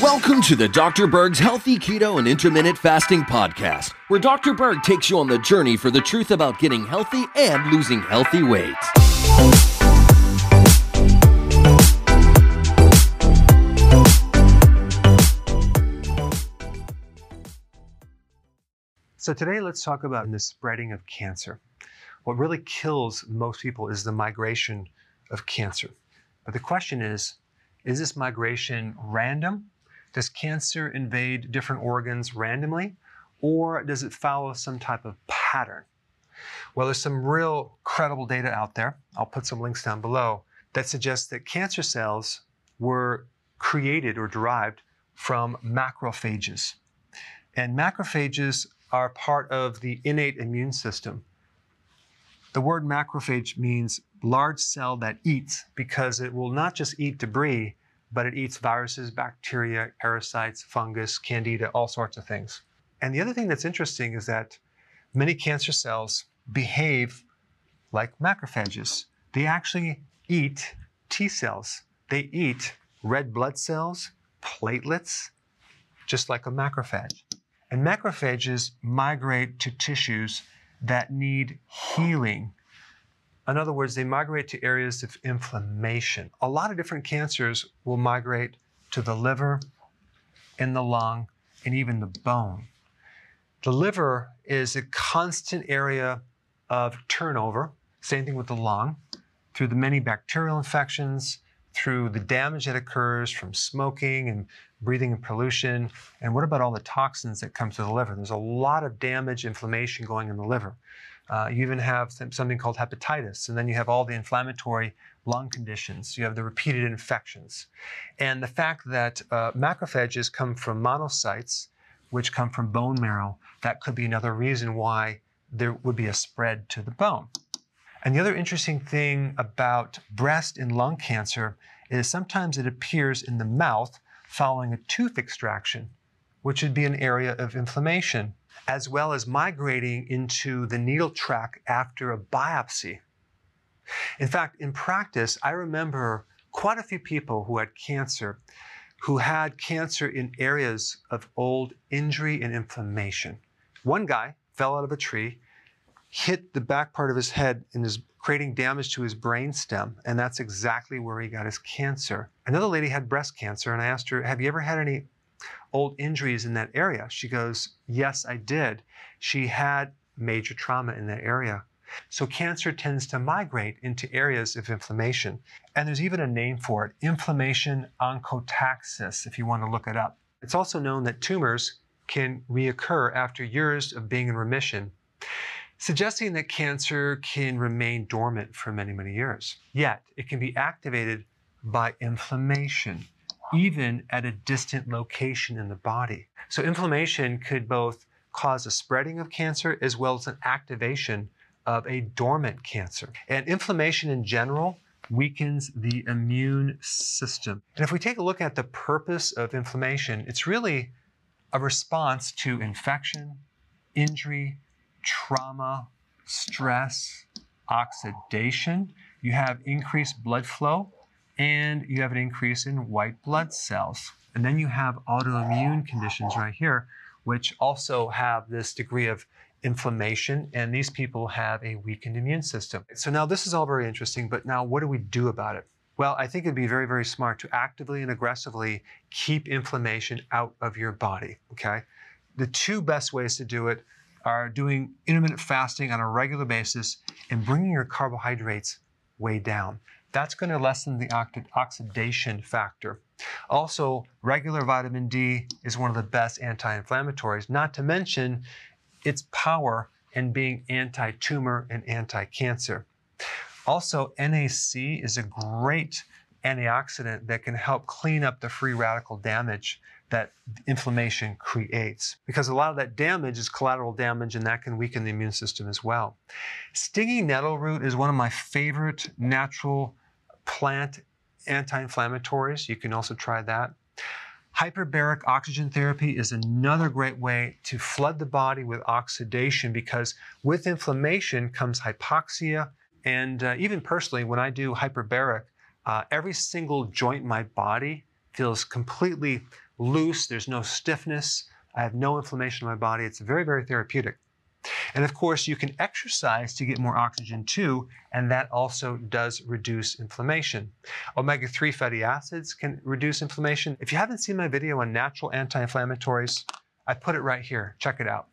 Welcome to the Dr. Berg's Healthy Keto and Intermittent Fasting Podcast, where Dr. Berg takes you on the journey for the truth about getting healthy and losing healthy weight. So today let's talk about the spreading of cancer. What really kills most people is the migration of cancer. But the question is, is this migration random? Does cancer invade different organs randomly? Or does it follow some type of pattern? Well, there's some real credible data out there. I'll put some links down below that suggests that cancer cells were created or derived from macrophages. And macrophages are part of the innate immune system. The word macrophage means large cell that eats because it will not just eat debris, but it eats viruses, bacteria, parasites, fungus, candida, all sorts of things. And the other thing that's interesting is that many cancer cells behave like macrophages. They actually eat T cells. They eat red blood cells, platelets, just like a macrophage. And macrophages migrate to tissues that need healing. In other words, they migrate to areas of inflammation. A lot of different cancers will migrate to the liver, in the lung, and even the bone. The liver is a constant area of turnover. Same thing with the lung, through the many bacterial infections, through the damage that occurs from smoking and breathing in pollution. And what about all the toxins that come to the liver? There's a lot of damage, inflammation going in the liver. Uh, you even have something called hepatitis, and then you have all the inflammatory lung conditions. You have the repeated infections. And the fact that uh, macrophages come from monocytes, which come from bone marrow, that could be another reason why there would be a spread to the bone. And the other interesting thing about breast and lung cancer is sometimes it appears in the mouth following a tooth extraction, which would be an area of inflammation, as well as migrating into the needle track after a biopsy. In fact, in practice, I remember quite a few people who had cancer who had cancer in areas of old injury and inflammation. One guy fell out of a tree, hit the back part of his head and is creating damage to his brain stem, and that's exactly where he got his cancer. Another lady had breast cancer, and I asked her, Have you ever had any old injuries in that area? She goes, Yes, I did. She had major trauma in that area. So cancer tends to migrate into areas of inflammation. And there's even a name for it, inflammation oncotaxis, if you want to look it up. It's also known that tumors can reoccur after years of being in remission, suggesting that cancer can remain dormant for many, many years. Yet, it can be activated by inflammation, even at a distant location in the body. So, inflammation could both cause a spreading of cancer as well as an activation of a dormant cancer. And inflammation in general weakens the immune system. And if we take a look at the purpose of inflammation, it's really a response to infection, injury, trauma, stress, oxidation. You have increased blood flow and you have an increase in white blood cells. And then you have autoimmune conditions right here, which also have this degree of inflammation, and these people have a weakened immune system. So now this is all very interesting, but now what do we do about it? Well, I think it'd be very, very smart to actively and aggressively keep inflammation out of your body, okay? The two best ways to do it are doing intermittent fasting on a regular basis and bringing your carbohydrates way down. That's going to lessen the oxidation factor. Also, regular vitamin D is one of the best anti inflammatories, not to mention its power in being anti tumor and anti cancer. Also, NAC is a great antioxidant that can help clean up the free radical damage that inflammation creates. Because a lot of that damage is collateral damage and that can weaken the immune system as well. Stinging nettle root is one of my favorite natural plant anti inflammatories. You can also try that. Hyperbaric oxygen therapy is another great way to flood the body with oxidation because with inflammation comes hypoxia. And uh, even personally, when I do hyperbaric, Uh, every single joint in my body feels completely loose. There's no stiffness. I have no inflammation in my body. It's very, very therapeutic. And of course, you can exercise to get more oxygen too, and that also does reduce inflammation. Omega 3 fatty acids can reduce inflammation. If you haven't seen my video on natural anti inflammatories, I put it right here. Check it out.